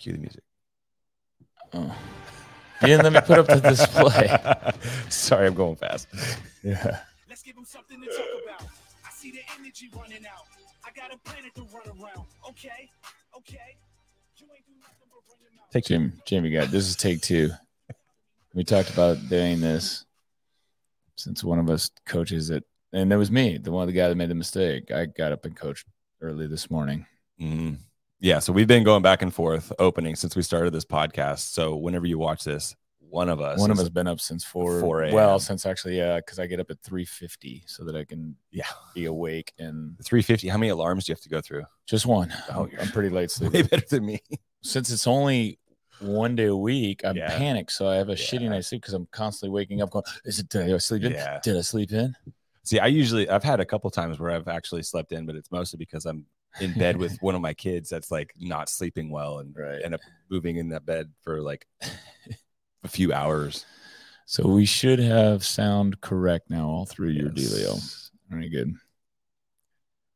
Cue the music. Oh. You didn't let me put up the display. Sorry, I'm going fast. Yeah. Let's give him something to talk about. I see the energy running out. I got a planet to run around. Okay, okay. You ain't do nothing but run your. Take Jim. Jim, you got this is take two. We talked about doing this since one of us coaches it, and it was me, the one of the guy that made the mistake. I got up and coached early this morning. Mhm. Yeah, so we've been going back and forth opening since we started this podcast. So whenever you watch this, one of us, One of us been up since four. 4 a.m.. Well, since actually, yeah, because I get up at three fifty so that I can yeah, be awake and 350. How many alarms do you have to go through? just one. Oh, I'm, you're- I'm pretty late Way better than me. Since it's only one day a week, I'm Yeah. panicked. So I have a shitty Yeah. night's sleep because I'm constantly waking up going, "Is it did I sleep in? Yeah. Did I sleep in?" See, I usually I've had a couple times where I've actually slept in, but it's mostly because I'm in bed with one of my kids that's like not sleeping well and Right. end up moving in that bed for like a few hours. So we should have sound correct now all through your dealio. Yes. Very good.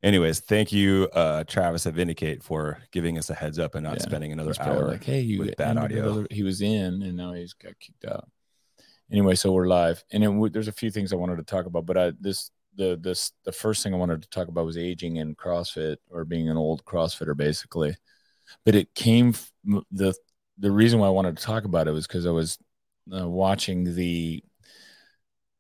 Anyways, thank you, uh, Travis at Vindicate for giving us a heads up and not Yeah. spending another hour. like, hey, you with bad audio. another- He was in and now he's got kicked out. Anyway, so we're live, and then w- there's a few things I wanted to talk about, but I this the this the first thing I wanted to talk about was aging in CrossFit or being an old CrossFitter, basically. But it came the the reason why I wanted to talk about it was because I was uh, watching the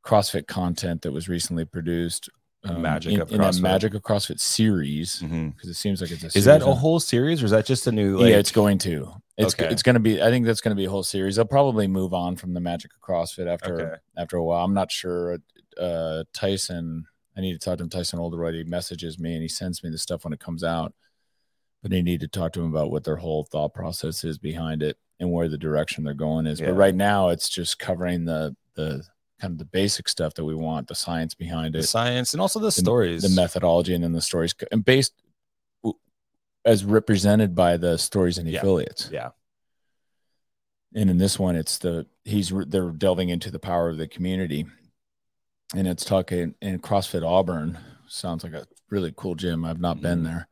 CrossFit content that was recently produced. um, Magic in, of in that CrossFit. Magic of CrossFit series because it seems like it's a Is that a whole series or is that just a new? Like, yeah, it's going to. It's Okay. it's going to be. I think that's going to be a whole series. They'll probably move on from the magic of CrossFit after Okay. after a while. I'm not sure. Uh, Tyson, I need to talk to him. Tyson Oldroyd. He messages me and he sends me the stuff when it comes out. But I need to talk to him about what their whole thought process is behind it and where the direction they're going is. Yeah. But right now, it's just covering the the kind of the basic stuff that we want, the science behind it, the science and also the, stories. the methodology, and then the stories, and based as represented by the stories and Yeah. affiliates. Yeah. And in this one, it's the he's they're delving into the power of the community, and it's talking in CrossFit Auburn. Sounds like a really cool gym. I've not been Mhm. there.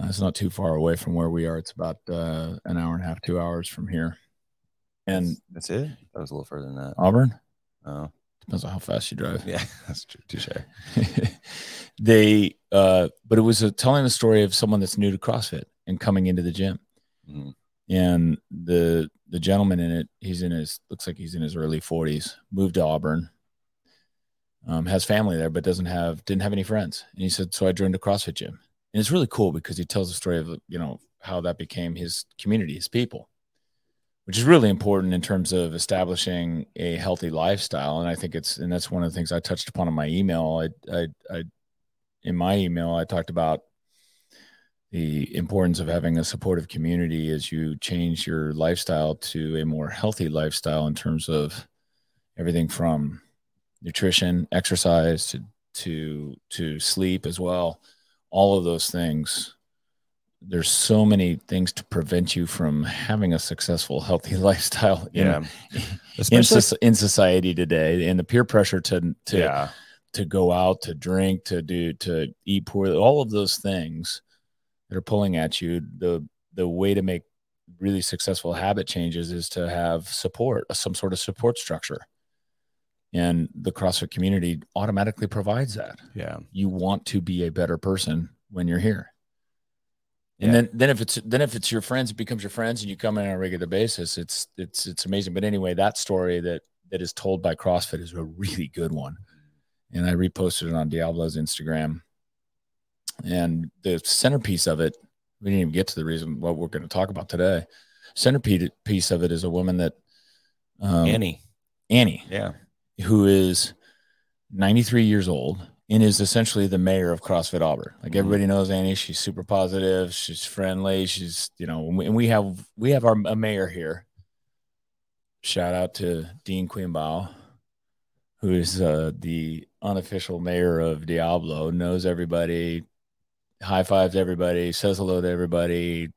Uh, it's not too far away from where we are. It's about uh, an hour and a half, two hours from here. And that's it. That was a little further than that. Auburn Oh, depends on how fast you drive. yeah, that's true. Touche. they, uh, but it was a, telling the story of someone that's new to CrossFit and coming into the gym. Mhm. and the the gentleman in it he's in his looks like he's in his early 40s moved to auburn um, has family there but doesn't have didn't have any friends. And he said so i joined a crossfit gym. And it's really cool because he tells the story of you know how that became his community his people which is really important in terms of establishing a healthy lifestyle. And i think it's and that's one of the things i touched upon in my email. I i, I in my email i talked about the importance of having a supportive community as you change your lifestyle to a more healthy lifestyle in terms of everything from nutrition, exercise to to to sleep as well. All of those things. There's so many things to prevent you from having a successful, healthy lifestyle in, Yeah. in, Especially, soc- in society today, and the peer pressure to to yeah. to go out to drink to do to eat poorly all of those things that are pulling at you the the way to make really successful habit changes is to have support some sort of support structure and the crossfit community automatically provides that Yeah. you want to be a better person when you're here and Yeah. then then if it's then if it's your friends it becomes your friends and you come in on a regular basis it's it's it's amazing but anyway that story that that is told by crossfit is a really good one and i reposted it on diablo's instagram and the centerpiece of it we didn't even get to the reason what we're going to talk about today centerpiece piece of it is a woman that um, Annie. annie Yeah. Who is 93 years old and is essentially the mayor of CrossFit Auburn. Like Mhm. everybody knows Annie, she's super positive, she's friendly, she's you know, and we- and we have we have our a mayor here. Shout out to Dean Queenbow, who is uh, the unofficial mayor of Diablo, knows everybody, high fives everybody, says hello to everybody,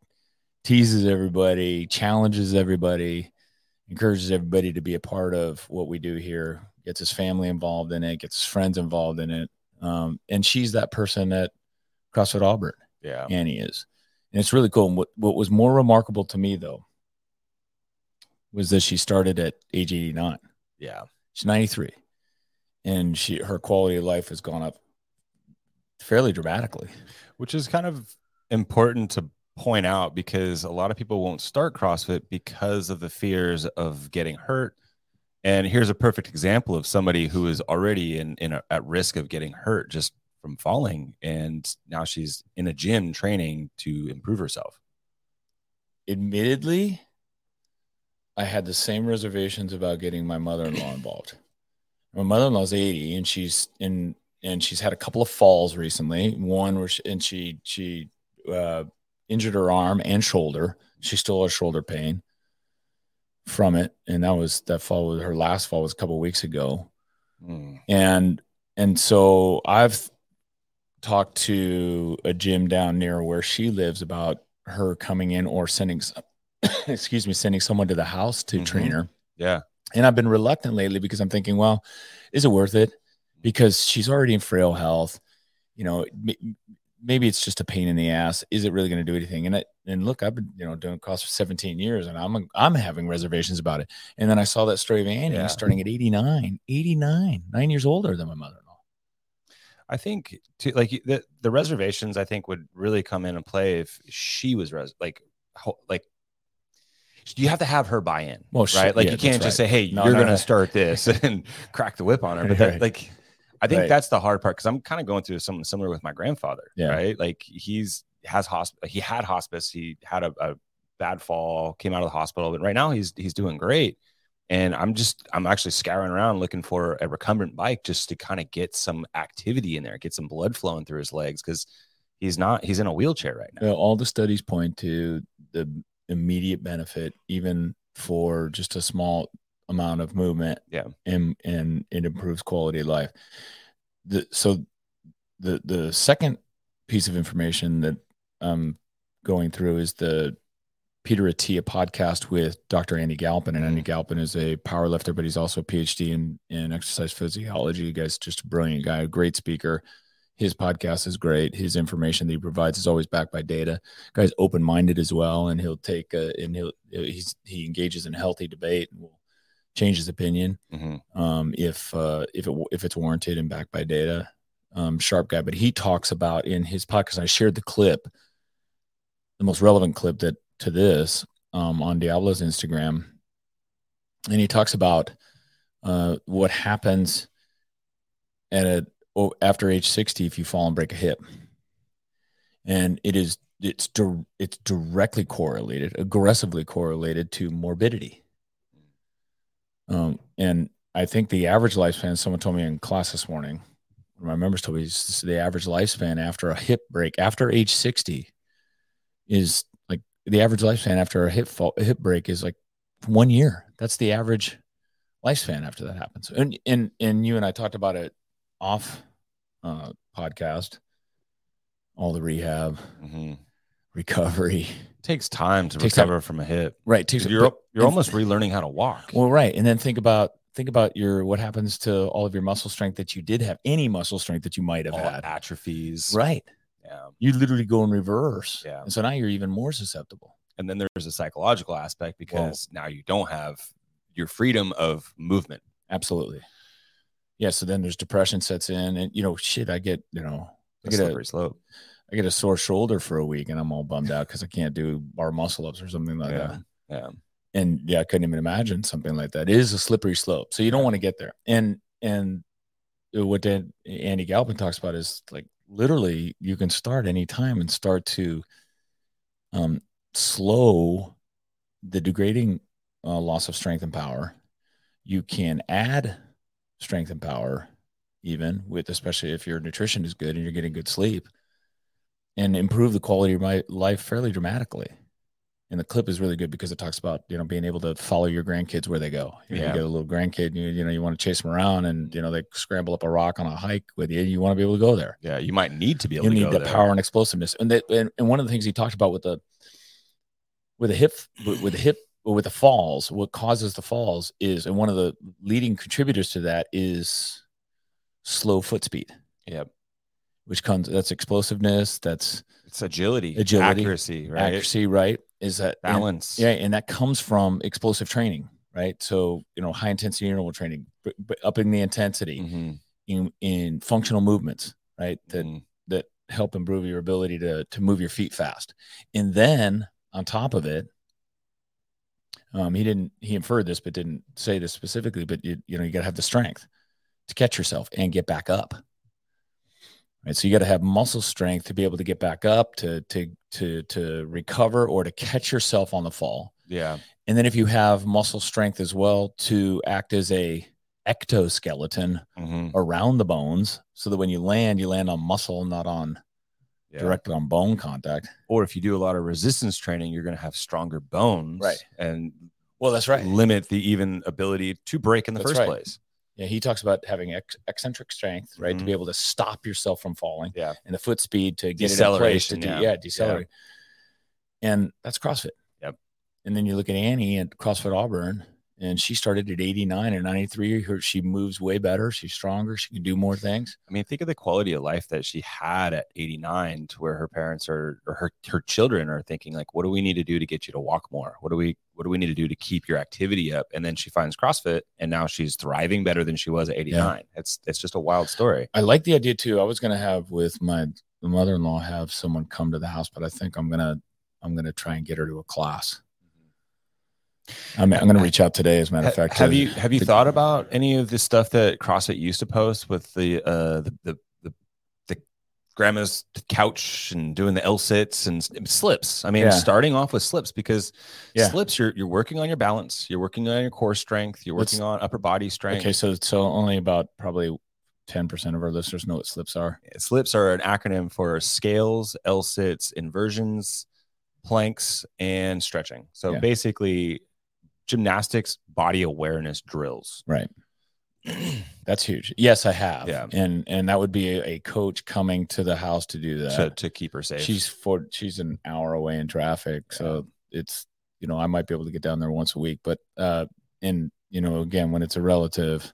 teases everybody, challenges everybody encourages everybody to be a part of what we do here gets his family involved in it gets his friends involved in it um, and she's that person at crossfit auburn Yeah. annie is And it's really cool. And what, what was more remarkable to me though was that she started at age 89. Yeah. She's 93. And she her quality of life has gone up fairly dramatically. which is kind of important to point out because a lot of people won't start CrossFit because of the fears of getting hurt. And here's a perfect example of somebody who is already in, in a, at risk of getting hurt just from falling. And now she's in a gym training to improve herself. Admittedly, I had the same reservations about getting my mother-in-law involved. My mother-in-law's 80 and she's in and she's had a couple of falls recently. One where she, and she she uh, injured her arm and shoulder. She still has shoulder pain from it, and that was that fall. Was, her last fall was a couple weeks ago, Mm. and and so I've talked to a gym down near where she lives about her coming in or sending, excuse me, sending someone to the house to Mhm. train her. Yeah. And I've been reluctant lately because I'm thinking, well, is it worth it? Because she's already in frail health. You know, maybe it's just a pain in the ass. Is it really going to do anything? And it, and look, I've been you know doing CrossFit for 17 years, and I'm I'm having reservations about it. And then I saw that story of Annie Yeah. starting at 89, 89, nine years older than my mother-in-law. I think to like the, the reservations, I think would really come into play if she was res- like, like, you have to have her buy in. Well, she- right? Like yeah, you can't just right. say, "Hey, No, you're no, going to no. start this," and crack the whip on her. But that, Right. like, I think Right. that's the hard part because I'm kind of going through something similar with my grandfather. Yeah. Right? Like he's has hospice. He had hospice. He had a, a bad fall, came out of the hospital, but right now he's he's doing great. And I'm just I'm actually scouring around looking for a recumbent bike just to kind of get some activity in there, get some blood flowing through his legs because he's not he's in a wheelchair right now. Well, all the studies point to the immediate benefit, even for just a small amount of movement. Yeah. And and it improves quality of life. The so the the second piece of information that I'm going through is the Peter Attia podcast with Dr. Andy Galpin. And Andy Galpin is a power lifter, but he's also a PhD in, in exercise physiology. The guy's just a brilliant guy, a great speaker. His podcast is great. His information that he provides is always backed by data. Guy's open minded as well, and he'll take uh, and he'll he's he engages in healthy debate and will change his opinion Mhm. um, if uh, if it if it's warranted and backed by data. Um, sharp guy, but he talks about in his podcast. I shared the clip, the most relevant clip that to this um, on Diablo's Instagram, and he talks about uh, what happens at a oh, after age sixty if you fall and break a hip, and it is it's dir- it's directly correlated, aggressively correlated to morbidity. Um, and I think the average lifespan, someone told me in class this morning, one of my members told me the average lifespan after a hip break, after age 60, is like the average lifespan after a hip fall, a hip break is like one year. That's the average lifespan after that happens. And and and you and I talked about it off uh podcast, all the rehab, Mhm. recovery. Takes time to Takes time. recover from a hip. Right. Takes You're but- you're almost relearning how to walk. Well, right, and then think about think about your what happens to all of your muscle strength that you did have, any muscle strength that you might have All had. atrophies. Right, Yeah. you literally go in reverse. Yeah. and so now you're even more susceptible. And then there's a psychological aspect because now you don't have your freedom of movement. Absolutely. Yeah. So then there's depression sets in, and you know, shit, I get you know, I get a slippery slope. I get a sore shoulder for a week, and I'm all bummed out because I can't do bar muscle ups or something like Yeah. that. Yeah. and yeah, I couldn't even imagine something like that. It is a slippery slope, so you don't want to get there. And and what Dan, Andy Galpin talks about is like literally you can start anytime and start to um, slow the degrading uh, loss of strength and power. You can add strength and power, even with especially if your nutrition is good and you're getting good sleep, and improve the quality of my life fairly dramatically and the clip is really good because it talks about you know being able to follow your grandkids where they go. You, know, you get a little grandkid, you, you know you want to chase them around, and you know they scramble up a rock on a hike with you. You want to be able to go there. Yeah. You might need to be able to. You to need the there. power and explosiveness, and, that and and one of the things he talked about with the with the hip with with the hip with the falls, what causes the falls is, and one of the leading contributors to that is slow foot speed Yep. Which comes that's explosiveness, that's It's agility, Agility, accuracy, right? accuracy, right? Is that and- balance. yeah, and that comes from explosive training, right? So you know, high intensity interval training, b- b- upping the intensity Mhm, in, in functional movements, right? That mhm. that help improve your ability to to move your feet fast. And then on top of it, um, he didn't he inferred this, but didn't say this specifically. But you you know you got to have the strength to catch yourself and get back up. Right, so you got to have muscle strength to be able to get back up, to to to to recover, or to catch yourself on the fall. yeah, And then if you have muscle strength as well to act as a ectoskeleton mhm, around the bones so that when you land, you land on muscle, not on yeah. directly on bone contact. Or if you do a lot of resistance training, you're going to have stronger bones, Right. And Well, that's right. limit the even ability to break in the That's first right. place. Yeah, he talks about having ex- eccentric strength, right, to Mhm. be able to stop yourself from falling. Yeah. and the foot speed to get it in place to Deceleration, de- yeah. yeah. decelerate. And that's CrossFit. Yep. And then you look at Annie at CrossFit Auburn, and she started at 89 and 93. Her she moves way better. She's stronger. She can do more things. I mean, think of the quality of life that she had at 89 to where her parents are or her her children are thinking like, what do we need to do to get you to walk more? What do we what do we need to do to keep your activity up? And then she finds CrossFit and now she's thriving better than she was at 89. It's it's just a wild story. I like the idea too. I was gonna have with my mother-in-law have someone come to the house, but I think I'm gonna I'm gonna try and get her to a class. I mean, I'm gonna reach out today. As a matter of fact, have to- you have you to- thought about any of the stuff that CrossFit used to post with the uh the, the grandma's couch and doing the L sits and slips? I mean, Yeah. starting off with slips because Yeah. slips you're you're working on your balance, you're working on your core strength, you're Let's- working on upper body strength. Okay, so so only about probably ten percent of our listeners know what slips are. Slips are an acronym for scales, L sits, inversions, planks, and stretching. So Yeah. basically, gymnastics body awareness drills. Right. That's huge. Yes, I have. Yeah. And and that would be a, coach coming to the house to do that. to, to keep her safe. she's for she's an hour away in traffic, so it's you know I might be able to get down there once a week, but uh, and you know again when it's a relative,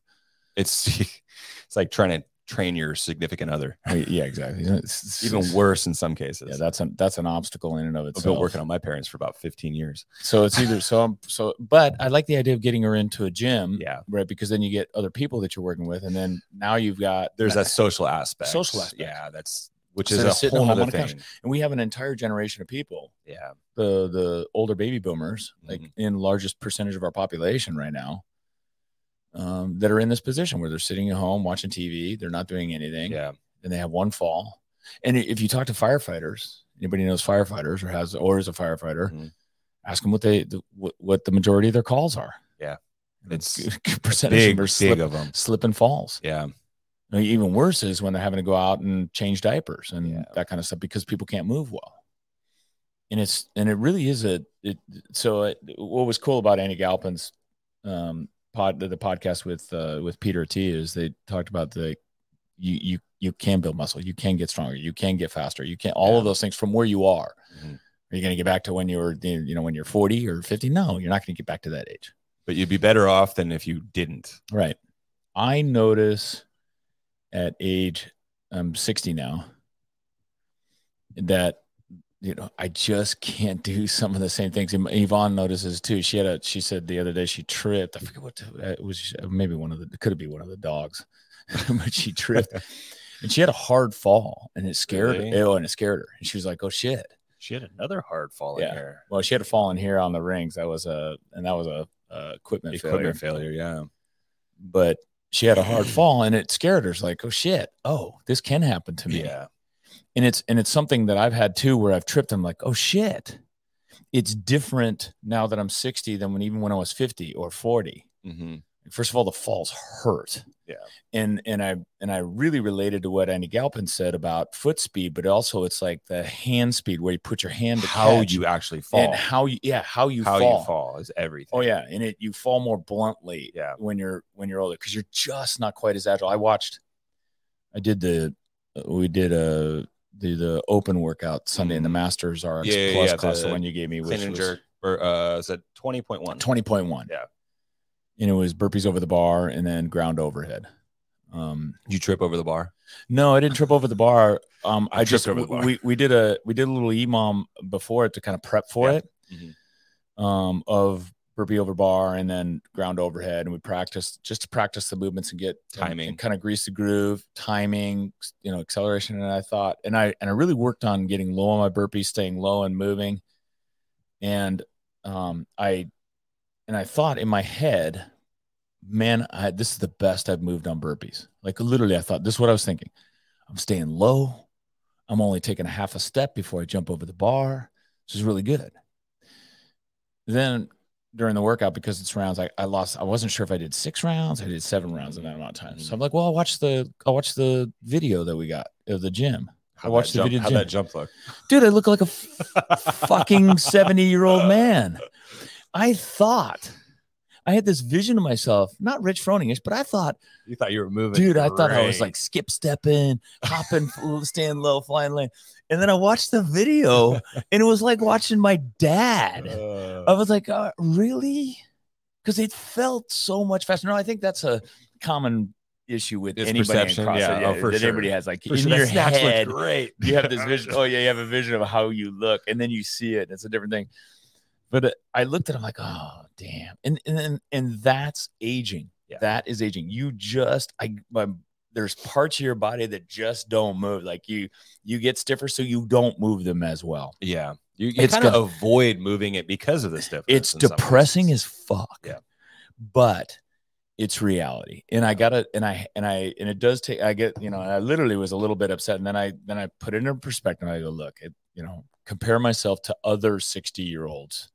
it's it's like trying to train your significant other. Yeah, exactly. It's- Even worse in some cases. Yeah, that's an that's an obstacle in and of I've itself. been working on my parents for about 15 years. So it's either so I'm so, but I like the idea of getting her into a gym, Yeah. right? Because then you get other people that you're working with, and then now you've got There's that social aspect. Social aspect. Yeah, that's which is a whole other couch. thing. and we have an entire generation of people Yeah. the the older baby boomers, like Mhm. in largest percentage of our population right now, um, that are in this position where they're sitting at home watching TV, they're not doing anything, Yeah. and they have one fall. And if you talk to firefighters, anybody knows firefighters or has or is a firefighter, Mhm. ask them what they the, what, what the majority of their calls are. Yeah. It's percentage Big, of them are big of them. slip and falls. Yeah. I mean, even worse is when they're having to go out and change diapers and Yeah. that kind of stuff because people can't move well. And it's and it really is a it. So it, what was cool about Andy Galpin's um, pod the, the podcast with uh, with Peter T is they talked about the you you you can build muscle, you can get stronger, you can get faster, you can all of those things from where you are. Mhm. Are you going to get back to when you were you know when you're 40 or 50? No, you're not going to get back to that age. But you'd be better off than if you didn't. Right. I notice at age I'm 60 now that you know I just can't do some of the same things. And Yvonne notices too. She had a she said the other day she tripped. I forget what to- uh, it was. Uh, maybe one of the it could have been one of the dogs, but she tripped and she had a hard fall and it scared Really? her. Oh, and it scared her. And she was like, "Oh shit." She had another hard fall in here. Well, she had a fall in here on the rings. That was a and that was a, a equipment, failure Equipment failure. Yeah. but she had a hard fall and it scared her. It's like, oh shit, oh, this can happen to me. Yeah. And it's and it's something that I've had too where I've tripped. I'm like, oh shit. It's different now that I'm 60 than when even when I was 50 or 40. hmm First of all, the falls hurt. Yeah. And and I and I really related to what Andy Galpin said about foot speed, but also it's like the hand speed where you put your hand to How you actually fall. and how you yeah, how you how fall. you fall is everything. Oh yeah, and it you fall more bluntly Yeah. when you're when you're older because you're just not quite as agile. I watched, I did the, we did a the the open workout Sunday in the Mhm. Masters RX Yeah, yeah, Plus yeah, class, the the one you gave me, which Clean and was jerk. Or uh, is that 20.1? twenty point one. Yeah. and it was burpees over the bar and then ground overhead. Um, Did you trip over the bar? no, I didn't trip over the bar. Um, I I just over the bar. we we did a we did a little EMOM before it to kind of prep for Yeah. it. Mhm. Um, of burpee over bar and then ground overhead, and we practiced just to practice the movements and get Timing. and kind of grease the groove, timing, you know, acceleration. And I thought, and I and I really worked on getting low on my burpees, staying low and moving. And um, I and I thought in my head, man, I, this is the best I've moved on burpees. Like literally, I thought this is what I was thinking. I'm staying low. I'm only taking a half a step before I jump over the bar. This is really good. Then during the workout, because it's rounds, I, I lost. I wasn't sure if I did six rounds. I did seven rounds in that amount of time. So I'm like, well, I'll watch the I'll watch the video that we got of the gym. I watched the jump, video gym. that jump look? Dude, I look like a f- fucking 70 year old man. I thought I had this vision of myself, not Rich Froningish, but I thought, You thought you were moving. dude, I thought I was like skip stepping, hopping, staying low, flying lane. And then I watched the video and it was like watching my dad. Uh, I was like, uh, really? Because it felt so much faster. No, I think that's a common issue with It's anybody perception, in CrossFit. yeah, oh, for that sure. everybody has like for in sure, your that snatch looked head great. you have this vision. Oh yeah, you have a vision of how you look, and then you see it. It's a different thing. But uh, I looked at it, I'm like, oh damn, and and and, that's aging. Yeah. That is aging. You just I my, there's parts of your body that just don't move. Like you you get stiffer, so you don't move them as well. Yeah, you, you It's kind of avoid moving it because of the stiffness. It's depressing as fuck. Yeah. But it's reality. And I got it and I and I and it does take I get, you know, I literally was a little bit upset. And then I then I put it into perspective. I go, look, it, you know, compare myself to other 60 year olds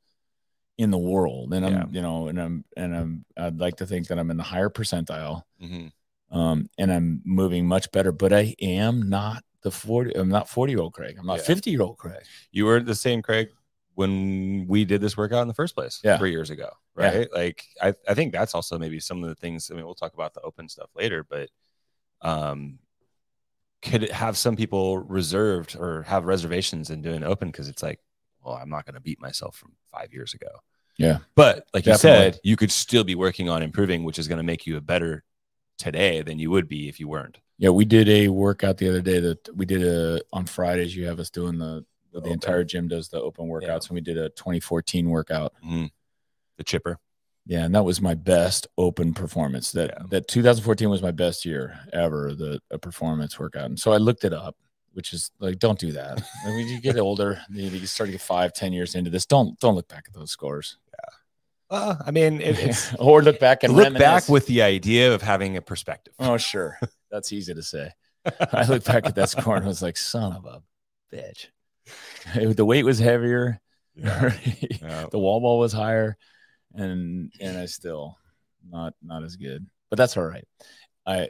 in the world. And I'm, Yeah. you know, and I'm and I'm I'd like to think that I'm in the higher percentile. Mhm. Um, and I'm moving much better, but I am not the 40, I'm not 40 year old Craig. I'm not Yeah. 50 year old Craig. You were the same, Craig, when we did this workout in the first place Yeah. three years ago, Yeah. right? Like, I, I think that's also maybe some of the things. I mean, we'll talk about the open stuff later, but um, could it have some people reserved or have reservations in doing open because it's like, well, I'm not going to beat myself from five years ago. Yeah. But like you said, you could still be working on improving, which is going to make you a better today than you would be if you weren't. Yeah, we did a workout the other day that we did a on Fridays. You have us doing the the, open. entire gym does the open workouts, and we did a 2014 workout. Mhm. The chipper. Yeah, and that was my best open performance. That Yeah. that 2014 was my best year ever. The a performance workout, and so I looked it up, which is like, don't do that. I mean, you get older, you, you start to get five, ten years into this. Don't don't look back at those scores, Yeah. Well, I mean, it, it's or look back and look reminisce. back with the idea of having a perspective. Oh, sure. That's easy to say. I look back at that score and I was like, son of a bitch. the weight was heavier. Yeah. the wall ball was higher. And and I still not not as good. But that's all right. I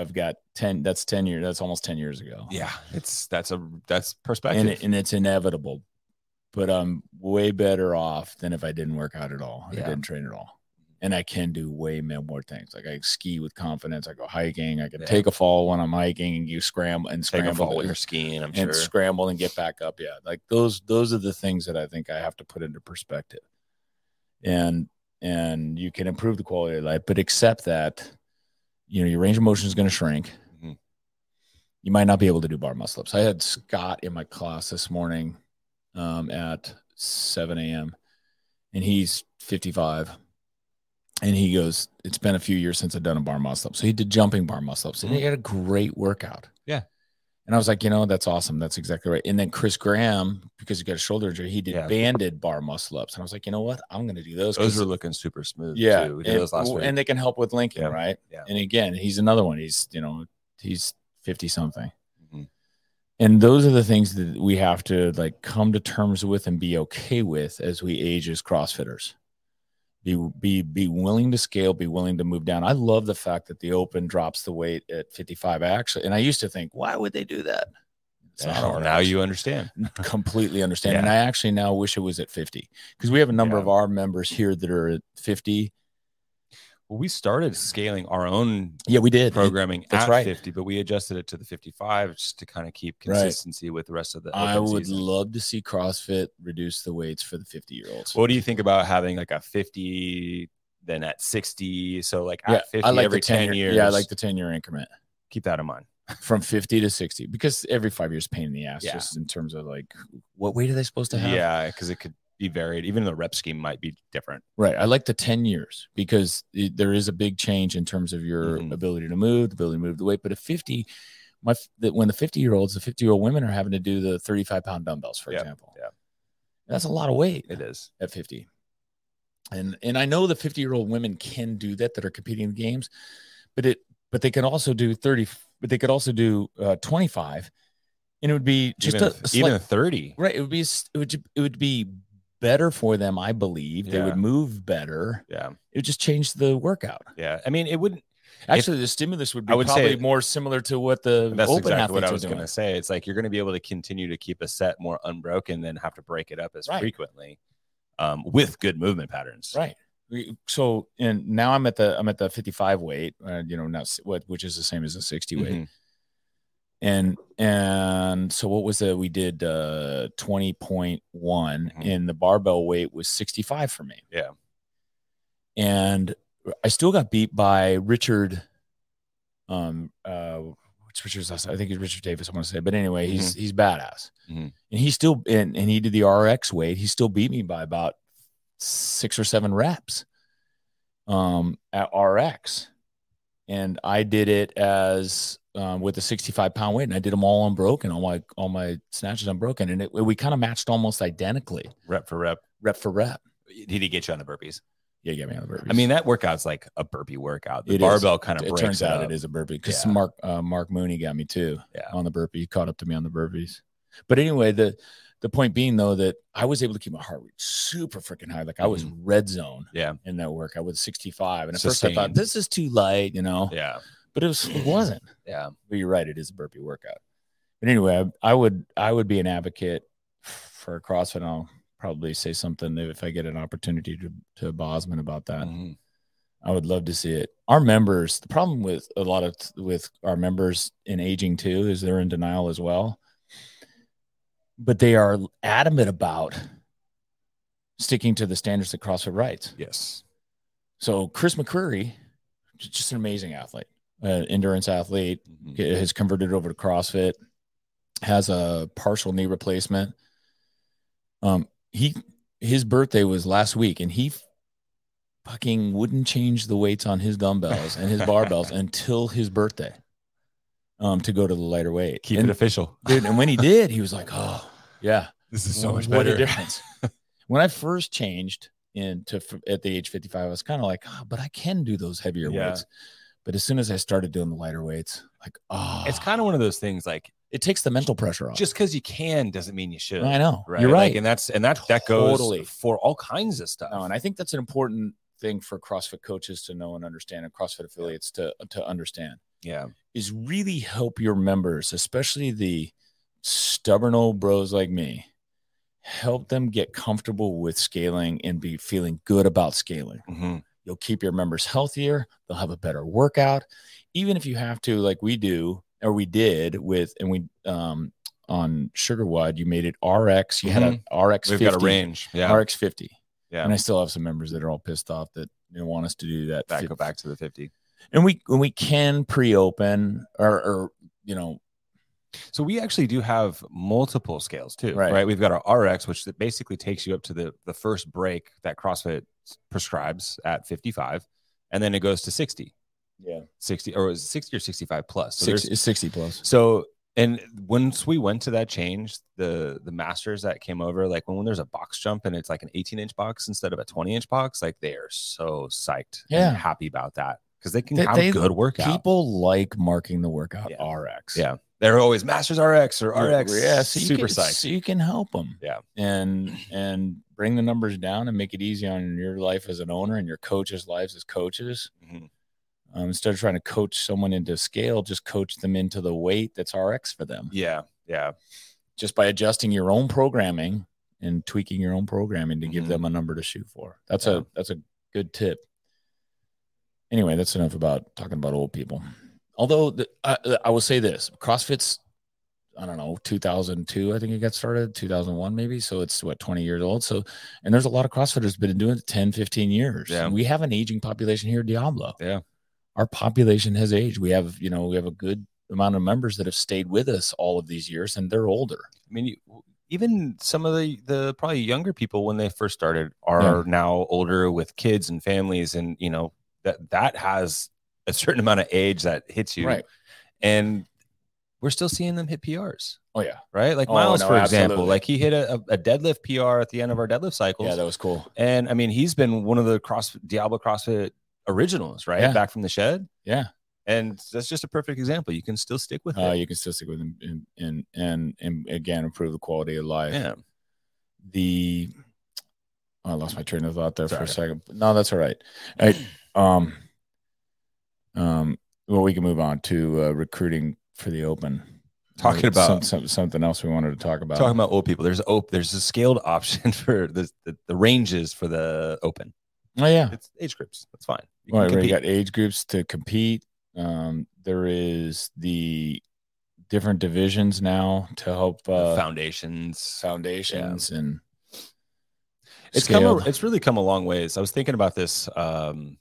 I've got 10 that's 10 years. That's almost 10 years ago. Yeah, it's that's a that's perspective. And it, and it's inevitable. But I'm way better off than if I didn't work out at all. I didn't train at all. And I can do way more things. Like I ski with confidence. I go hiking. I can Yeah. take a fall when I'm hiking and you scramble and Take a scramble fall when you're skiing. I'm and sure. scramble and get back up. Yeah. Like those, those are the things that I think I have to put into perspective. And and you can improve the quality of life, but accept that you know your range of motion is going to shrink. Mhm. You might not be able to do bar muscle ups. I had Scott in my class this morning um, at 7 a.m. and he's 55. And he goes, It's been a few years since I've done a bar muscle up. So he did jumping bar muscle ups and he had a great workout. Yeah. And I was like, you know, that's awesome. That's exactly right. And then Chris Graham, because he got a shoulder injury, he did Yeah. banded bar muscle ups. And I was like, you know what? I'm going to do those. Those are looking super smooth. yeah. too. we did And, those last week. and they can help with linking, Yeah. right? Yeah. And again, he's another one. He's, you know, he's 50 something. Mhm. And those are the things that we have to like come to terms with and be okay with as we age as CrossFitters. Be be be willing to scale, be willing to move down. I love the fact that the open drops the weight at 55. I actually and I used to think, why would they do that? It's now, hard. now you understand. completely understand. Yeah. And I actually now wish it was at 50 because we have a number Yeah. of our members here that are at 50. Well, we started scaling our own Yeah, we did. programming That's at right. 50, but we adjusted it to the 55 just to kind of keep Right. consistency with the rest of the. I would season. love to see CrossFit reduce the weights for the 50 year olds. What do you think about having like a 50 then at 60. So like Yeah, at 50 I like every the 10 10 year, years. Yeah, I like the 10 year increment keep that in mind. from 50 to 60 because every five years pain in the ass Yeah. just in terms of like what weight are they supposed to have? Yeah, because it could be varied. Even the rep scheme might be different. Right. I like the 10 years because it, there is a big change in terms of your Mhm. ability to move, the ability to move the weight. But at 50, my that when the 50 year olds, the 50 year old women are having to do the 35 pound dumbbells, for Yep, example. yeah. That's a lot of weight It is. at 50. And and I know the 50 year old women can do that that are competing in the games, but it but they can also do 30, but they could also do uh, 25. And it would be just even, a, a slight, even 30. right. It would be it would it would be better for them, I believe. They would move better Yeah. it would just change the workout. Yeah. I mean, it wouldn't. Actually, the stimulus would be I would say- probably more similar to what the That's open exactly what I was going to say. It's like you're going to be able to continue to keep a set more unbroken than have to break it up as Right. frequently um, with good movement patterns. Right. So, and now I'm at the I'm at the 55 weight, uh, you know, not what which is the same as the 60 weight. Mhm. And and so what was it we did uh 20.1 Mhm. and the barbell weight was 65 for me. Yeah. And I still got beat by Richard um uh what's Richard's last I think it's Richard Davis I want to say but anyway he's he's badass. Mhm. And he still and, and he did the RX weight he still beat me by about 6 or 7 reps um at RX. And I did it as um, with a 65 pound weight and I did them all unbroken all my all my snatches unbroken and it, we kind of matched almost identically Rep for rep. rep for rep. Did he get you on the burpees? Yeah, get me on the burpees. I mean, that workout's like a burpee workout. The It is. barbell kind of it breaks turns out up. it is a burpee because Yeah. Mark uh, Mark Mooney got me too Yeah. on the burpee. He caught up to me on the burpees. But anyway, the the point being though that I was able to keep my heart rate super freaking high. Like I was red zone Mm-hmm. Yeah. in that workout with 65. And at first I thought this is too light, you know, Yeah. But it was it wasn't. Yeah. But you're right, it is a burpee workout. But anyway, I, I would I would be an advocate for CrossFit. And I'll probably say something if I get an opportunity to to Bosman about that. Mhm. I would love to see it. Our members, the problem with a lot of with our members in aging too is they're in denial as well. But they are adamant about sticking to the standards that CrossFit writes. Yes. So Chris McCreary, just an amazing athlete, uh, endurance athlete, Mhm. has converted over to CrossFit, has a partial knee replacement. Um, he his birthday was last week, and he fucking wouldn't change the weights on his dumbbells and his barbells until his birthday. Um, to go to the lighter weight. Keep and, it official. dude, and when he did, he was like, "Oh, yeah, This is so much better." what a difference." when I first changed into at the age 55, I was kind of like, oh, but I can do those heavier Yeah. weights. But as soon as I started doing the lighter weights, like, oh, It's kind of one of those things like it takes the mental pressure off. just because you can doesn't mean you should. I know Right. you're Like, right. and that's and that that goes Totally. for all kinds of stuff. No, and I think that's an important thing for CrossFit coaches to know and understand, and CrossFit affiliates to to understand yeah. is really help your members, especially the stubborn old bros like me, help them get comfortable with scaling and be feeling good about scaling. Mhm. You'll keep your members healthier. They'll have a better workout. Even if you have to, like we do, or we did with, and we, um, on SugarWOD, you made it RX. You had a RX. Mm-hmm. We've 50, got a range. Yeah. RX 50. Yeah. And I still have some members that are all pissed off that they want us to do that. back, go back to the 50. And we, when we can pre-open or, or, you know, So we actually do have multiple scales too, Right. right? We've got our RX, which basically takes you up to the the first break that CrossFit prescribes at 55, and then it goes to 60, yeah, 60 or is it 60 or 65 plus. So, six, there's- it's 60 plus. so and once we went to that change, the the masters that came over, like when, when there's a box jump and it's like an 18 inch box instead of a 20 inch box, like they are so psyched, and Yeah. happy about that because they can They- have they- good workout. People like marking the workout Yeah. RX. yeah, they're always masters RX or RX. Yeah, so you super can, psyched. So you can help them. Yeah. and and bring the numbers down and make it easy on your life as an owner and your coaches' lives as coaches. Mhm. Um, instead of trying to coach someone into scale, just coach them into the weight that's RX for them. Yeah, yeah. Just by adjusting your own programming and tweaking your own programming to give Mhm. them a number to shoot for. That's Yeah. a that's a good tip. Anyway, that's enough about talking about old people. Although the, I, I will say this, CrossFit's I don't know, 2002, I think it got started, 2001 maybe. So it's what 20 years old. So, and there's a lot of CrossFitters been doing it 10, 15 years. Yeah. And we have an aging population here at Diablo. Yeah. Our population has aged. We have, you know, we have a good amount of members that have stayed with us all of these years and they're older. I mean, you, even some of the the probably younger people when they first started are now older with kids and families, and you know that that has a certain amount of age that hits you, Right. And we're still seeing them hit PRs, Oh, yeah. right? Like Oh, Miles, no, for example, absolutely. like he hit a, a deadlift PR at the end of our deadlift cycle. Yeah, that was cool. and I mean he's been one of the cross Diablo CrossFit originals, right? Yeah. Back from the shed, Yeah. and that's just a perfect example. You can still stick with Uh, it. you can still stick with them and, and, and, and again, improve the quality of life. yeah, the oh, I lost my train of thought there for a second. No, that's all right. All right. Um, um, well, we can move on to uh, recruiting for the open. Talking Uh, about- some, some, something else we wanted to talk about. talking about old people. There's op- there's a scaled option for the, the the ranges for the open. oh yeah, It's age groups. That's fine. You All can right, we got age groups to compete. Um, there is the different divisions now to help uh, foundations. foundations and It's come. A, it's really come a long ways. I was thinking about this um,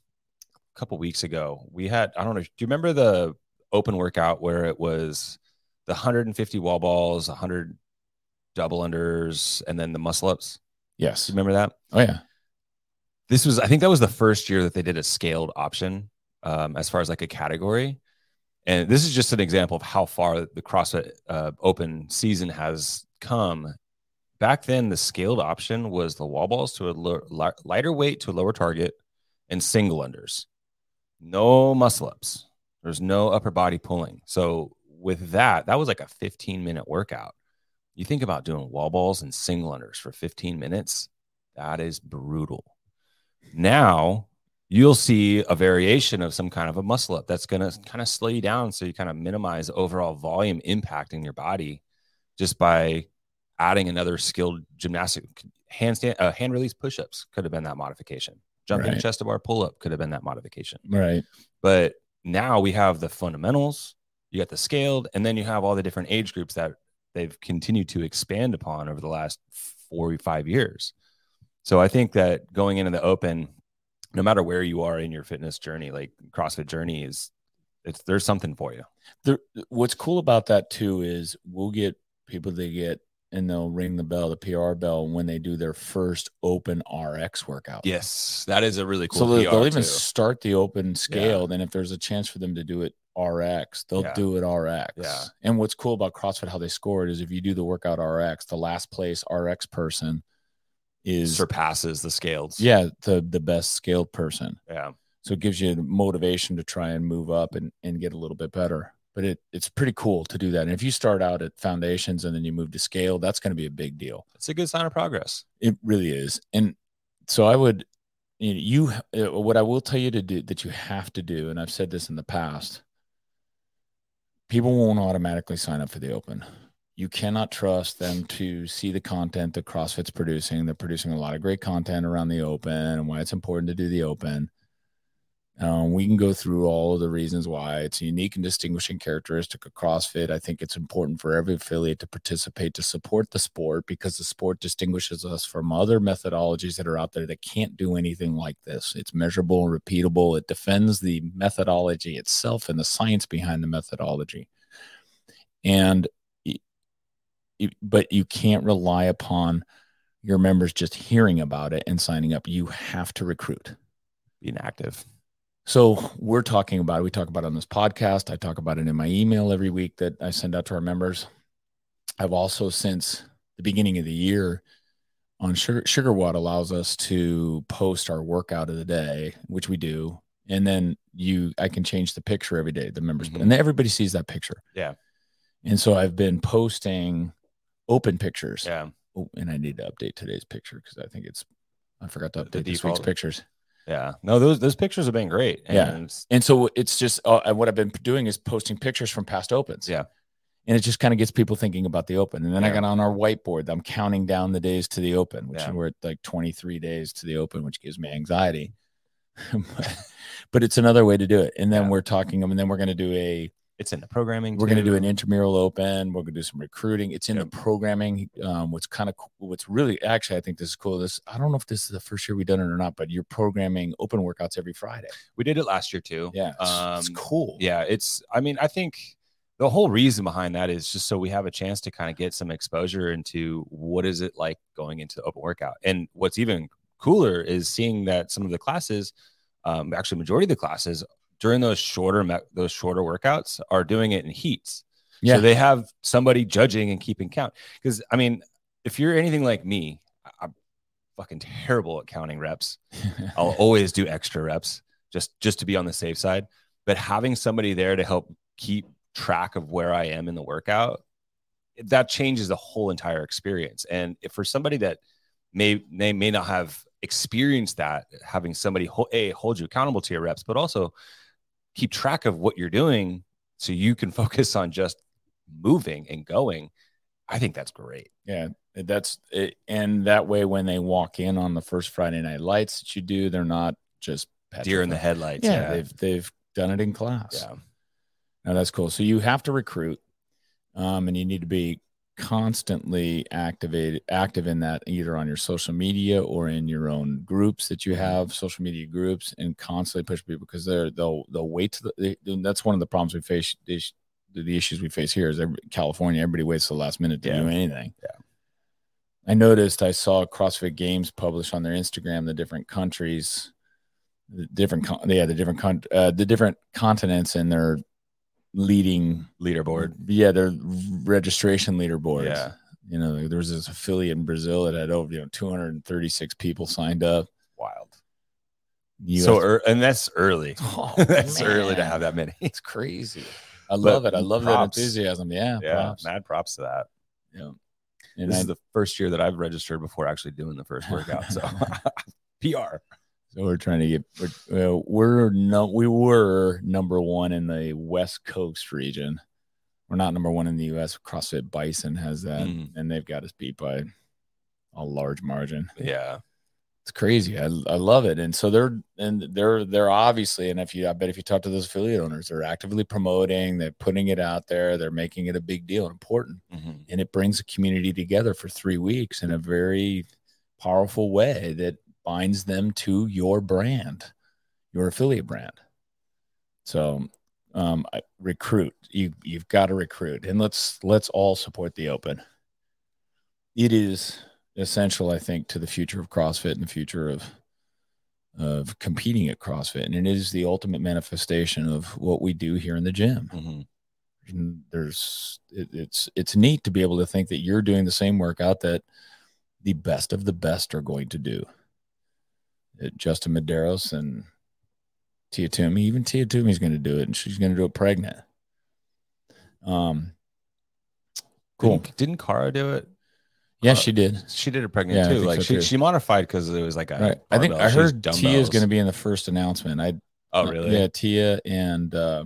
couple weeks ago. We had. I don't know. Do you remember the open workout where it was the 150 wall balls, 100 double unders, and then the muscle ups? yes. Do you remember that? Oh yeah. this was i think that was the first year that they did a scaled option um, as far as like a category and this is just an example of how far the crossfit uh, open season has come back then the scaled option was the wall balls to a lo- li- lighter weight to a lower target and single unders no muscle ups. There's no upper body pulling. So with that that was like a 15 minute workout. You think about doing wall balls and single unders for 15 minutes. That is brutal. Now you'll see a variation of some kind of a muscle up that's going to kind of slow you down so you kind of minimize overall volume impact in your body just by adding another skilled gymnastic handstand uh, hand release push-ups. Could have been that modification jumping Right. chest to bar pull-up could have been that modification Right. but now we have the fundamentals you got the scaled and then you have all the different age groups that they've continued to expand upon over the last four or five years so i think that going into the open no matter where you are in your fitness journey like crossfit journey is it's there's something for you there, what's cool about that too is we'll get people that get and they'll ring the bell, the PR bell, when they do their first open RX workout. yes that is a really cool so they'll, they'll even start the open scale. and if there's a chance for them to do it RX, they'll Yeah. do it RX. Yeah. And what's cool about CrossFit, how they score it is if you do the workout RX, the last place RX person is surpasses the scaled yeah the the best scaled person. yeah So it gives you motivation to try and move up and, and get a little bit better. But it it's pretty cool to do that. And if you start out at foundations and then you move to scale, that's going to be a big deal. it's a good sign of progress It really is. And so I would, you, know, you uh, what I will tell you to do that you have to do, and I've said this in the past, people won't automatically sign up for the open. You cannot trust them to see the content that CrossFit's producing. They're producing a lot of great content around the open and why it's important to do the open. Um, we can go through all of the reasons why it's a unique and distinguishing characteristic of CrossFit. I think it's important for every affiliate to participate to support the sport because the sport distinguishes us from other methodologies that are out there that can't do anything like this. It's measurable and repeatable. It defends the methodology itself and the science behind the methodology. And but you can't rely upon your members just hearing about it and signing up. You have to recruit. being active So we're talking about it. We talk about it on this podcast. I talk about it in my email every week that I send out to our members. I've also since the beginning of the year on Sugar SugarWOD allows us to post our workout of the day, which we do, and then you I can change the picture every day. The members Mhm. and everybody sees that picture. Yeah. And so I've been posting open pictures. yeah Oh, and I need to update today's picture because I think it's I forgot to update this week's pictures. Yeah no those those pictures have been great Yeah. and And so it's just uh, what I've been doing is posting pictures from past opens. Yeah. And it just kind of gets people thinking about the open. And then I got on our whiteboard, I'm counting down the days to the open, which Yeah. we're at like 23 days to the open, which gives me anxiety. but, but it's another way to do it. And then Yeah. we're talking, and then we're going to do a It's in the programming. We're going to do an intramural open. We're going to do some recruiting. It's in Yep. the programming. Um, what's kind of what's really actually I think this is cool. This I don't know if this is the first year we've done it or not, but you're programming open workouts every Friday. We did it last year too. Yeah, it's, it's Um, cool. Yeah, it's. I mean, I think the whole reason behind that is just so we have a chance to kind of get some exposure into what is it like going into the open workout. And what's even cooler is seeing that some of the classes, um, actually, majority of the classes during those shorter those shorter workouts are doing it in heats. Yeah. So they have somebody judging and keeping count. Because I mean, if you're anything like me, I'm fucking terrible at counting reps. I'll always do extra reps just just to be on the safe side. But having somebody there to help keep track of where I am in the workout, that changes the whole entire experience. And if for somebody that may they may not have experienced that, having somebody a hold you accountable to your reps, but also keep track of what you're doing so you can focus on just moving and going. I think that's great. Yeah, that's it. And that way, when they walk in on the first Friday night lights that you do, they're not just Deer in the headlights. Yeah, they've they've done it in class. yeah. now that's cool. So you have to recruit, um, and you need to be constantly activated, active in that either on your social media or in your own groups that you have, social media groups, and constantly push people because they're they'll they'll wait to the. They, that's one of the problems we face. The, the issues we face here is every, California. Everybody waits to the last minute to Yeah. do anything. Yeah. I noticed I saw CrossFit Games publish on their Instagram the different countries, the different yeah the different con- uh, the different continents and their leading Leaderboard. Mm-hmm. yeah their registration leaderboard. Yeah. you know there was this affiliate in Brazil that had over you know 236 people signed up. Wild. US So ear and that's early. Oh, that's early to have that many. It's crazy. I But love it. I love props. that enthusiasm. Yeah, yeah, props. mad props to that. Yeah. And this I, is the first year that I've registered before actually doing the first workout. So PR. So we're trying to get we're, uh, we're no we were number one in the West Coast region. We're not number one in the U.S. CrossFit Bison has that, Mhm. and they've got us beat by a large margin. Yeah. It's crazy. I, I love it, and so they're and they're they're obviously, and if you I bet if you talk to those affiliate owners, they're actively promoting, they're putting it out there, they're making it a big deal, important, Mhm. and it brings a community together for three weeks in a very powerful way that binds them to your brand, your affiliate brand. So, um, recruit. You you've got to recruit, and let's let's all support the open. It is essential, I think, to the future of CrossFit and the future of of competing at CrossFit, and it is the ultimate manifestation of what we do here in the gym Mhm. and there's it, it's it's neat to be able to think that you're doing the same workout that the best of the best are going to do. Justin Medeiros and Tia Toomey, even Tia Toomey's going to do it, and she's going to do it pregnant. Um, cool. Didn't, didn't Kara do it? Yeah, uh, she did. She did it pregnant Yeah, too. Like so, she, too. she modified because it was like a Right. I think. I heard Tia is going to be in the first announcement. I Oh really? Yeah, Tia and uh,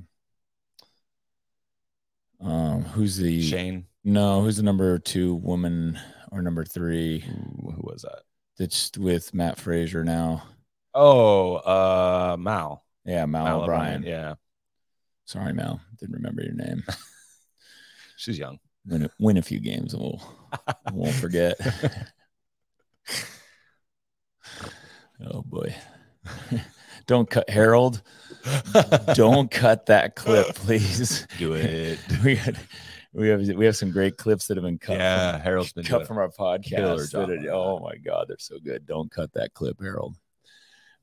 um, who's the Shane. No, who's the number two woman or number three Ooh, who was that? That's with Mat Fraser now? Oh, uh, Mal. Yeah, Mal, Mal O'Brien. Yeah, Sorry, Mal. Didn't remember your name. she's young. win, a, win a few games and we'll, won't forget. oh, boy. Don't cut Harold. Don't cut that clip, please. Do it. we got, we have we have some great clips that have been cut. yeah, from, Harold's been cut from our podcast. are- oh my god, they're so good. Don't cut that clip, Harold.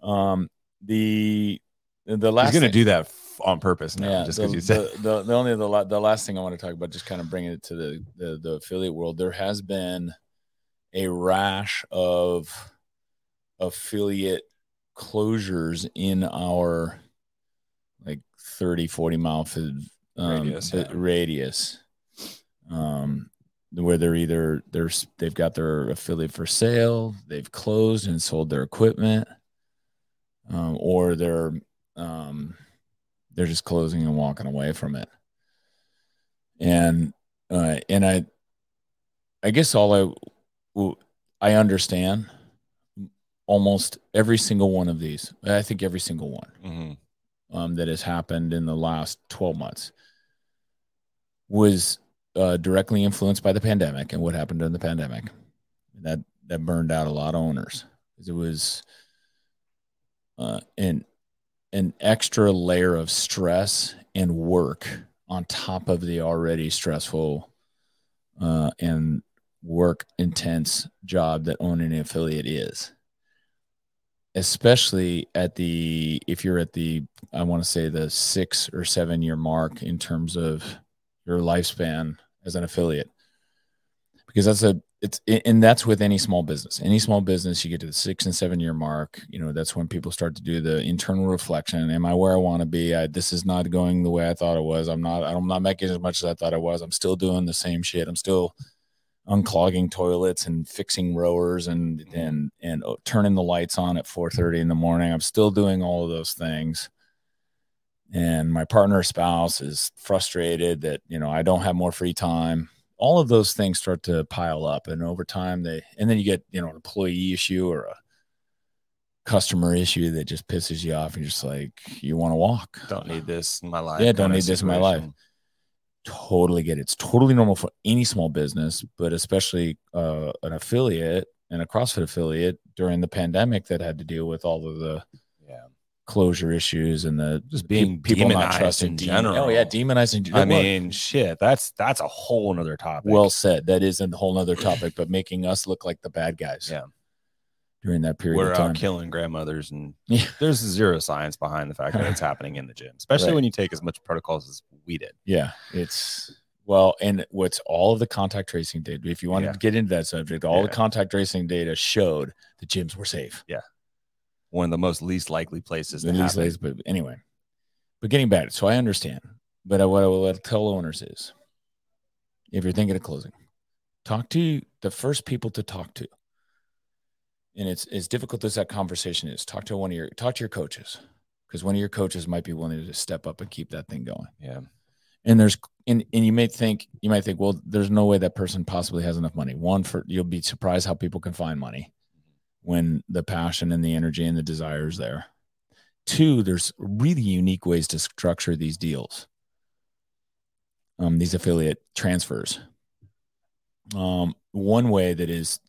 Um, the the last He's gonna thing- do that on purpose now, yeah, just because you said. the, the, the only the, the last thing I want to talk about, just kind of bringing it to the, the the affiliate world. There has been a rash of affiliate closures in our like 30 40 mile um, Radius, yeah. radius um where they're either there's they've got their affiliate for sale they've closed and sold their equipment um, or they're um, they're just closing and walking away from it and uh, and i i guess all i i understand almost every single one of these i think every single one Mhm. um, that has happened in the last 12 months was uh, directly influenced by the pandemic and what happened during the pandemic. That that burned out a lot of owners. because It was uh, an an extra layer of stress and work on top of the already stressful uh, and work intense job that owning an affiliate is especially at the if you're at the i want to say the six or seven year mark in terms of your lifespan as an affiliate. Because that's a it's and that's with any small business. Any small business you get to the six and seven year mark you know that's when people start to do the internal reflection. Am i where i want to be? I, this is not going the way i thought it was. I'm not i'm not making as much as i thought i was. I'm still doing the same shit. I'm still unclogging toilets and fixing rowers and and and uh, turning the lights on at 4:30 in the morning. I'm still doing all of those things. And my partner spouse is frustrated that, you know, I don't have more free time. All of those things start to pile up and over time they and then you get, you know, an employee issue or a customer issue that just pisses you off and you're just like you want to walk. Don't need this in my life. Yeah, don't need this in my life. totally get it. It's totally normal for any small business, but especially uh, an affiliate and a CrossFit affiliate during the pandemic that had to deal with all of the. Closure issues and the Just being people not trusting in general. Oh yeah, demonizing. I Look, mean, shit, that's that's a whole another topic. well said. That is a whole another topic, but making us look like the bad guys. Yeah. During that period we're of time. out killing grandmothers, and Yeah. there's zero science behind the fact that it's happening in the gym, especially Right. when you take as much protocols as we did. Yeah, it's well, and what's all of the contact tracing data. If you want Yeah. to get into that subject, all the contact tracing data showed the gyms were safe. One of the most least likely places to least, lays- but anyway, but getting back, so I understand. But what I will tell owners is, if you're thinking of closing, talk to the first people to talk to. And it's as difficult as that conversation is. Talk to one of your talk to your coaches because one of your coaches might be willing to step up and keep that thing going. Yeah. and there's and, and you may think you might think well there's no way that person possibly has enough money one for you'll be surprised how people can find money when the passion and the energy and the desire is there. Two there's really unique ways to structure these deals. Um, these affiliate transfers. Um, one way that is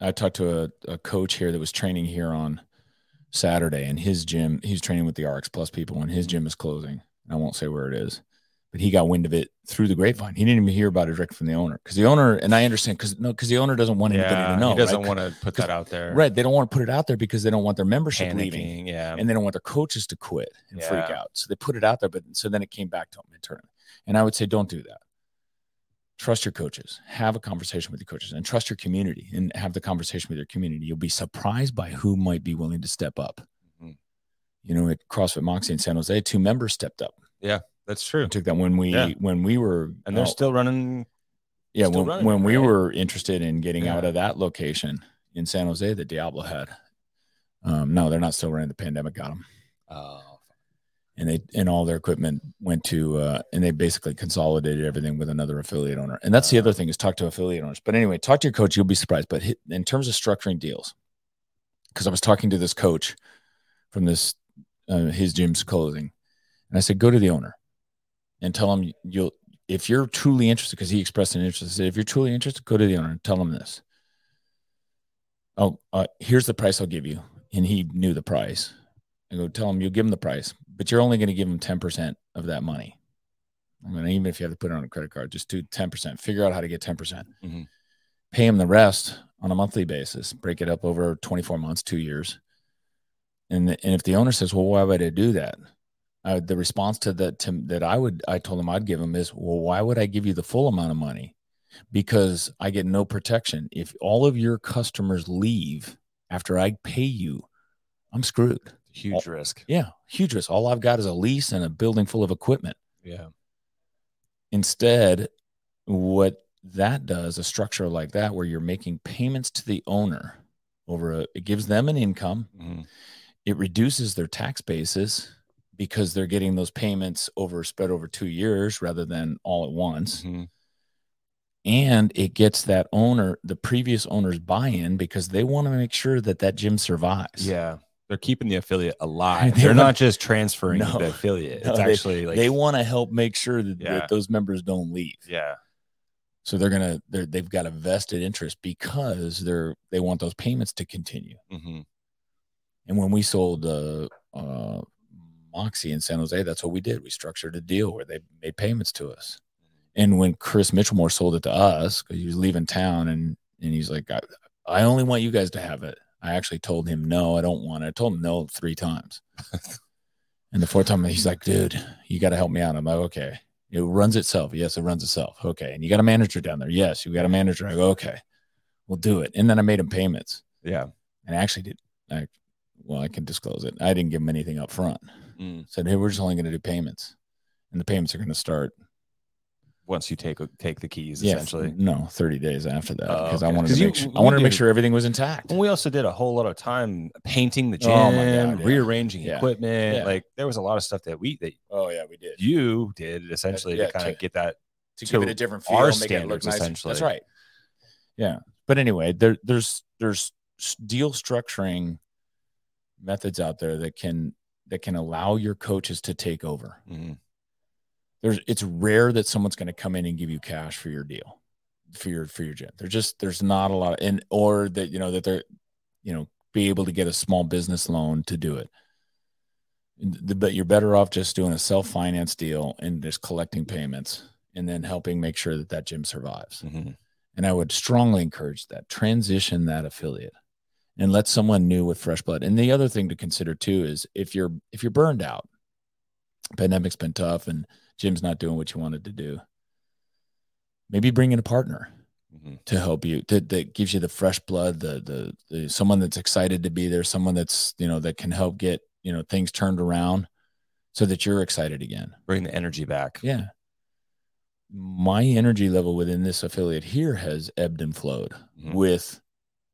i talked to a, a coach here that was training here on saturday and his gym he's training with the rx plus people and his gym is closing. I won't say where it is but he got wind of it through the grapevine. He didn't even hear about it direct from the owner because the owner, and I understand because no, because the owner doesn't want anybody yeah, to know. he doesn't right? want to put that out there. Right, they don't want to put it out there because they don't want their membership leaving, Yeah. and they don't want their coaches to quit and freak out. So they put it out there, but so then it came back to them internally. And I would say, don't do that. Trust your coaches. Have a conversation with your coaches, and trust your community, and have the conversation with your community. You'll be surprised by who might be willing to step up. Mhm. You know, at CrossFit Moxie in San Jose, two members stepped up. That's true. took that when we Yeah. when we were And they're uh, still running. yeah still when, running when it, we were interested in getting Yeah. out of that location in San Jose that Diablo had. Um, no, they're not still running. The pandemic got them, Oh, and they and all their equipment went to uh, and they basically consolidated everything with another affiliate owner. And that's the Uh. other thing is talk to affiliate owners. But anyway, talk to your coach. You'll be surprised. But in terms of structuring deals, because I was talking to this coach from this uh, his gym's closing, and I said go to the owner and tell him you'll if you're truly interested because he expressed an interest. If you're truly interested, go to the owner and tell him this. Oh, uh, here's the price I'll give you, and he knew the price. I go tell him you'll give him the price, but you're only going to give him ten percent of that money. I mean, even if you have to put it on a credit card, just do ten percent. Figure out how to get ten percent. Mhm. Pay him the rest on a monthly basis. Break it up over 24 months, two years. And and if the owner says, "Well, why would I do that?" I, the response to that to, that I would I told him I'd give him is, "Well, why would I give you the full amount of money? Because I get no protection. If all of your customers leave after I pay you, I'm screwed. huge risk. Yeah, huge risk. All I've got is a lease and a building full of equipment. Yeah. Instead, what that does, a structure like that, where you're making payments to the owner over a, it gives them an income. Mhm. It reduces their tax basis because they're getting those payments over spread over two years rather than all at once. Mhm. And it gets that owner, the previous owner's buy in because they want to make sure that that gym survives. Yeah. they're keeping the affiliate alive. They They're want- not just transferring No. the affiliate. No, It's they- actually like they want to help make sure that, Yeah. that those members don't leave. yeah, So they're gonna they're, they've got a vested interest because they're they want those payments to continue. hmm And when we sold uh, uh, Moxie in San Jose, that's what we did. We structured a deal where they made payments to us. And when Chris Mitchellmore sold it to us, because he was leaving town, and and he's like, I, I only want you guys to have it. I actually told him no, I don't want it. I told him no three times. and the fourth time, he's like, dude, you got to help me out. I'm like, okay. It runs itself. Yes, it runs itself. Okay. And you got a manager down there. Yes, you got a manager. I go, okay, we'll do it. And then I made him payments. yeah. And I actually did. I, well, I can disclose it. I didn't give him anything up front. Mm. Said, hey, we're just only going to do payments, and the payments are going to start. Once you take take the keys, Yeah, essentially. no, thirty days after that Oh, because I okay. wanted 'Cause to you- make sure. I wanted to make sure everything was intact. And we also did a whole lot of time painting the gym, Oh my God, yeah. rearranging Yeah. equipment. Yeah. Like there was a lot of stuff that we that Oh yeah, we did you did essentially to kind of get that. to, to give it a different feel, our make it look standards, nice. essentially. That's right. Yeah, but anyway, there, there's there's deal structuring methods out there that can that can allow your coaches to take over. Mhm. there's it's rare that someone's going to come in and give you cash for your deal for your for your gym there's just there's not a lot of and or that you know that they're you know be able to get a small business loan to do it but you're better off just doing a self-finance deal and just collecting payments and then helping make sure that that gym survives Mhm. and i would strongly encourage that transition that affiliate and let someone new with fresh blood and the other thing to consider too is if you're if you're burned out pandemic's been tough and gym's not doing what you wanted to do. Maybe bring in a partner Mhm. to help you that, that gives you the fresh blood, the, the the someone that's excited to be there, someone that's you know that can help get you know things turned around so that you're excited again. Bring the energy back. Yeah. My energy level within this affiliate here has ebbed and flowed Mhm. with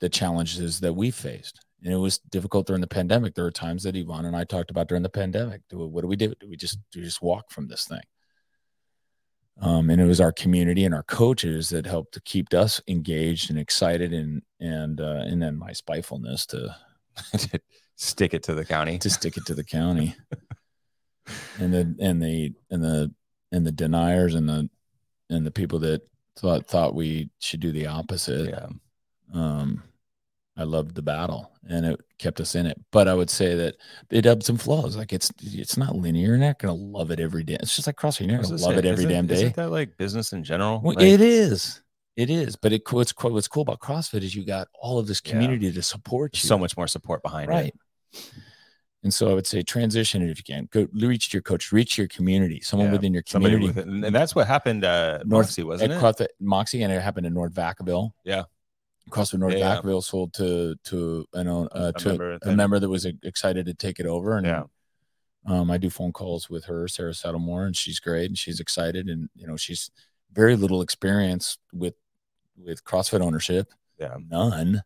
the challenges that we faced. And it was difficult during the pandemic. There were times that Yvonne and I talked about during the pandemic. Do we, what do we do? Do we just do we just walk from this thing? Um, and it was our community and our coaches that helped to keep us engaged and excited, and and uh, and then my spitefulness to Stick it to the county. to stick it to the county, and the and the and the and the deniers and the and the people that thought thought we should do the opposite. yeah. um i loved the battle and it kept us in it but i would say that it ebbs and flows like it's it's not linear you're not gonna love it every day it's just like crossfit you're not gonna love say, it every damn day Isn't that like business in general? Well, Like, it is it is but it what's cool what's cool about crossfit is you got all of this Yeah. community to support you so much more support behind right it. and so i would say transition it if you can go reach your coach reach your community someone Yeah, within your community it. And that's what happened uh North- Moxie, wasn't at it? CrossFit Moxie, and it happened in North Vacaville. Yeah. CrossFit North Yeah, yeah. Sold to to an uh, A to member a member that was excited to take it over. And Yeah. um, I do phone calls with her, Sarah Settlemore, and she's great and she's excited. And you know, she's very little experience with with CrossFit ownership, Yeah. none.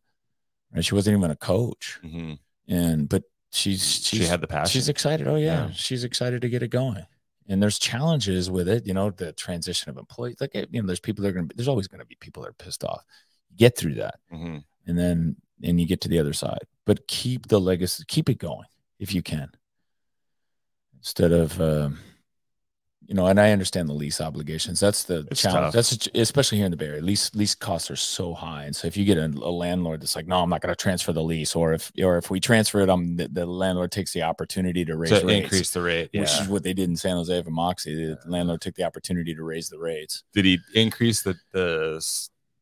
and She wasn't even a coach, hmm and but she's she's She had the passion. She's excited. Oh yeah. Yeah. she's excited to get it going. And there's challenges with it, you know, the transition of employees. Like you know, there's people that are gonna be. There's always gonna be people that are pissed off. Get through that, hmm and then and you get to the other side. But keep the legacy. Keep it going if you can. Instead of, um, you know, and I understand the lease obligations. That's the It's challenge. tough. That's especially here in the Bay Area. Lease lease costs are so high, and so if you get a, a landlord that's like, no, I'm not going to transfer the lease, or if or if we transfer it, um, the, the landlord takes the opportunity to raise To rates, increase the rate. Yeah. which is what they did in San Jose for Moxie. The landlord took the opportunity to raise the rates. Did he increase the the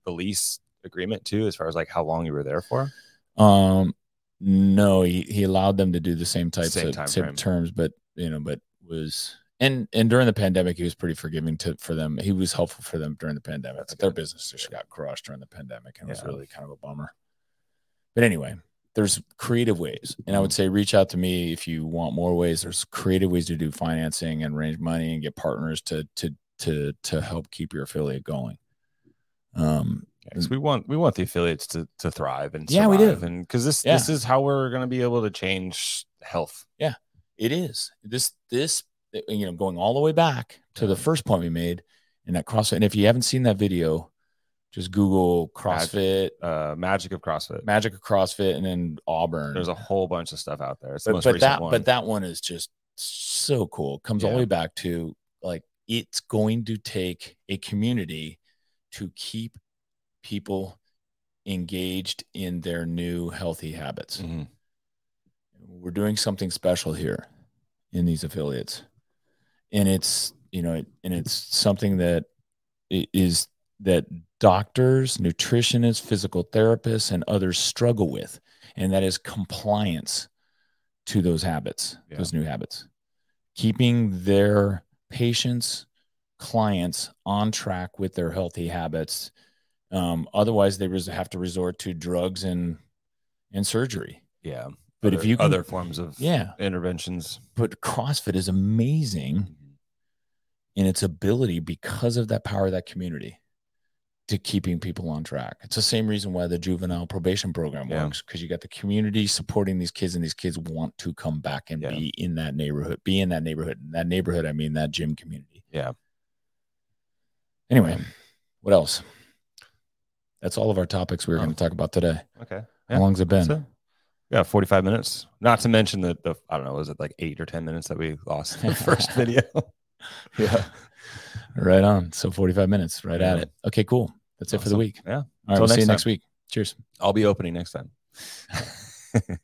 the lease agreement too, as far as like how long you were there for? Um, no, he, he allowed them to do the same types Same of same terms, but you know, but was and and during the pandemic, he was pretty forgiving to for them. He was helpful for them during the pandemic. That's but their business just got crushed during the pandemic, and it was really kind of a bummer. But anyway, there's creative ways, and I would say reach out to me if you want more ways. There's creative ways to do financing and raise money and get partners to to to to help keep your affiliate going. Um, Because we want we want the affiliates to to thrive and Yeah, we do. and because this Yeah. this is how we're going to be able to change health. Yeah, it is this this you know going all the way back to the first point we made in that CrossFit. And if you haven't seen that video, Just Google CrossFit, Uh, Magic of CrossFit. Magic of CrossFit, and then Auburn. There's a whole bunch of stuff out there. It's the but, most but recent that one. but that one is just so cool. It comes all the way back to like it's going to take a community to keep people engaged in their new healthy habits. Mhm. We're doing something special here in these affiliates. And it's, you know, and it's something that is that doctors, nutritionists, physical therapists, and others struggle with, and that is compliance to those habits, Yeah. those new habits, keeping their patients, clients on track with their healthy habits. Um, otherwise, they have to resort to drugs and and surgery. Yeah. But if Other- you can- other forms of Yeah, interventions. but CrossFit is amazing in its ability because of that power of that community to keeping people on track. It's the same reason why the juvenile probation program Yeah. works because you got the community supporting these kids and these kids want to come back and Yeah. be in that neighborhood, be in that neighborhood. In that neighborhood, I mean that gym community. Yeah. Anyway, what else? That's all of our topics we were Oh. going to talk about today. Okay. How long's it been? So, yeah, 45 minutes. Not to mention the, the I don't know, was it like eight or 10 minutes that we lost in the first video? yeah. Right on. So 45 minutes, right at it. Okay, cool. That's it for the week. Yeah. All right, Till we'll see you next next week. Cheers. I'll be opening next time.